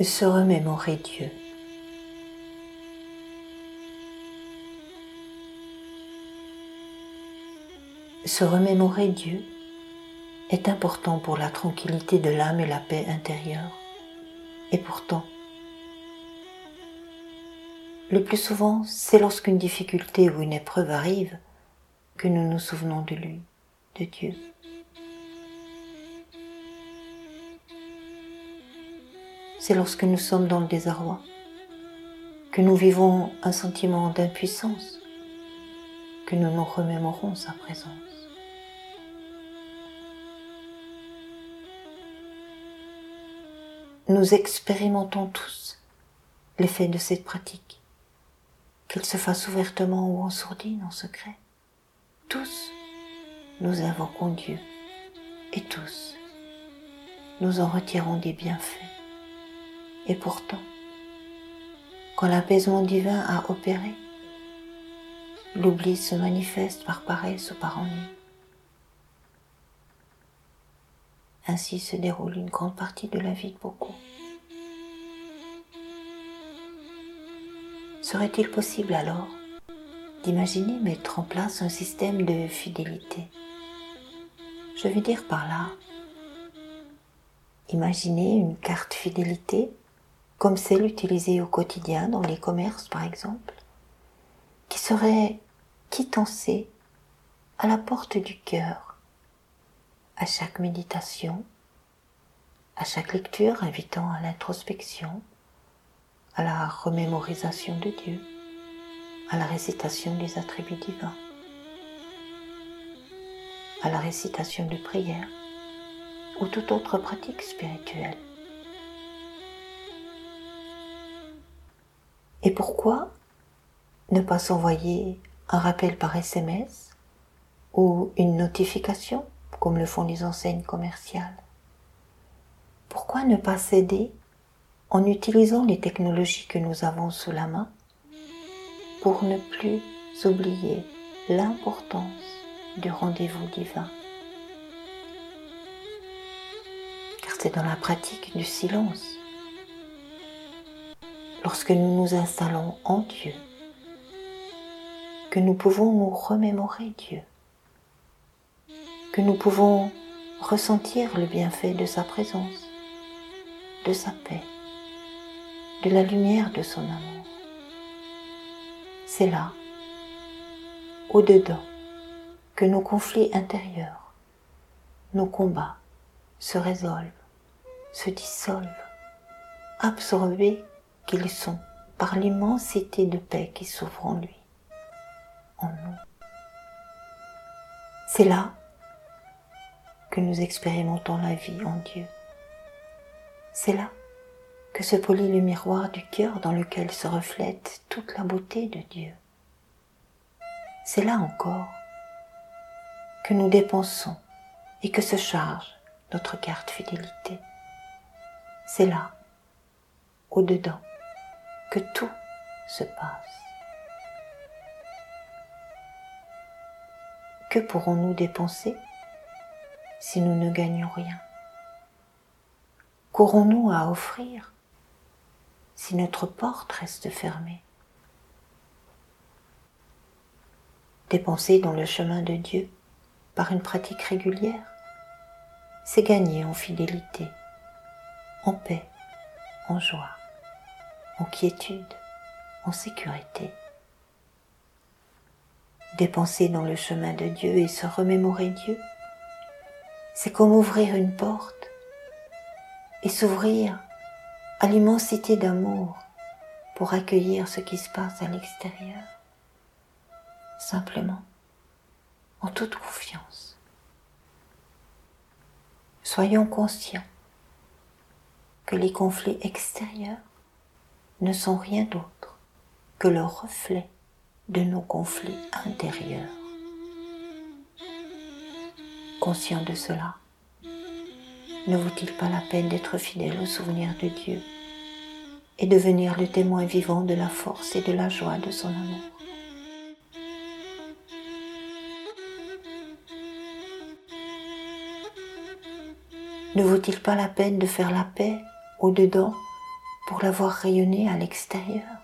Se remémorer Dieu. Se remémorer Dieu est important pour la tranquillité de l'âme et la paix intérieure. Et pourtant, le plus souvent, c'est lorsqu'une difficulté ou une épreuve arrive que nous nous souvenons de lui, de Dieu. C'est lorsque nous sommes dans le désarroi, que nous vivons un sentiment d'impuissance, que nous nous remémorons sa présence. Nous expérimentons tous l'effet de cette pratique, qu'elle se fasse ouvertement ou en sourdine, en secret. Tous, nous invoquons Dieu et tous, nous en retirons des bienfaits. Et pourtant, quand l'apaisement divin a opéré, l'oubli se manifeste par paresse ou par ennui. Ainsi se déroule une grande partie de la vie de beaucoup. Serait-il possible alors d'imaginer mettre en place un système de fidélité? Je veux dire par là, imaginer une carte fidélité comme celle utilisée au quotidien dans les commerces par exemple, qui serait quittancée à la porte du cœur, à chaque méditation, à chaque lecture invitant à l'introspection, à la remémorisation de Dieu, à la récitation des attributs divins, à la récitation de prières ou toute autre pratique spirituelle. Ne pas s'envoyer un rappel par SMS ou une notification comme le font les enseignes commerciales? Pourquoi ne pas céder en utilisant les technologies que nous avons sous la main pour ne plus oublier l'importance du rendez-vous divin? Car c'est dans la pratique du silence lorsque nous nous installons en Dieu, que nous pouvons nous remémorer Dieu, que nous pouvons ressentir le bienfait de sa présence, de sa paix, de la lumière de son amour. C'est là, au-dedans, que nos conflits intérieurs, nos combats se résolvent, se dissolvent, absorbés qu'ils sont par l'immensité de paix qui s'ouvre en lui, en nous. C'est là que nous expérimentons la vie en Dieu. C'est là que se polit le miroir du cœur dans lequel se reflète toute la beauté de Dieu. C'est là encore que nous dépensons et que se charge notre carte fidélité. C'est là, au-dedans, que tout se passe. Que pourrons-nous dépenser si nous ne gagnons rien? Qu'aurons-nous à offrir si notre porte reste fermée? Dépenser dans le chemin de Dieu par une pratique régulière, c'est gagner en fidélité, en paix, en joie en quiétude, en sécurité. Dépenser dans le chemin de Dieu et se remémorer Dieu, c'est comme ouvrir une porte et s'ouvrir à l'immensité d'amour pour accueillir ce qui se passe à l'extérieur, simplement, en toute confiance. Soyons conscients que les conflits extérieurs ne sont rien d'autre que le reflet de nos conflits intérieurs. Conscient de cela, ne vaut-il pas la peine d'être fidèle au souvenir de Dieu et devenir le témoin vivant de la force et de la joie de son amour? Ne vaut-il pas la peine de faire la paix au-dedans pour la voir à l'extérieur.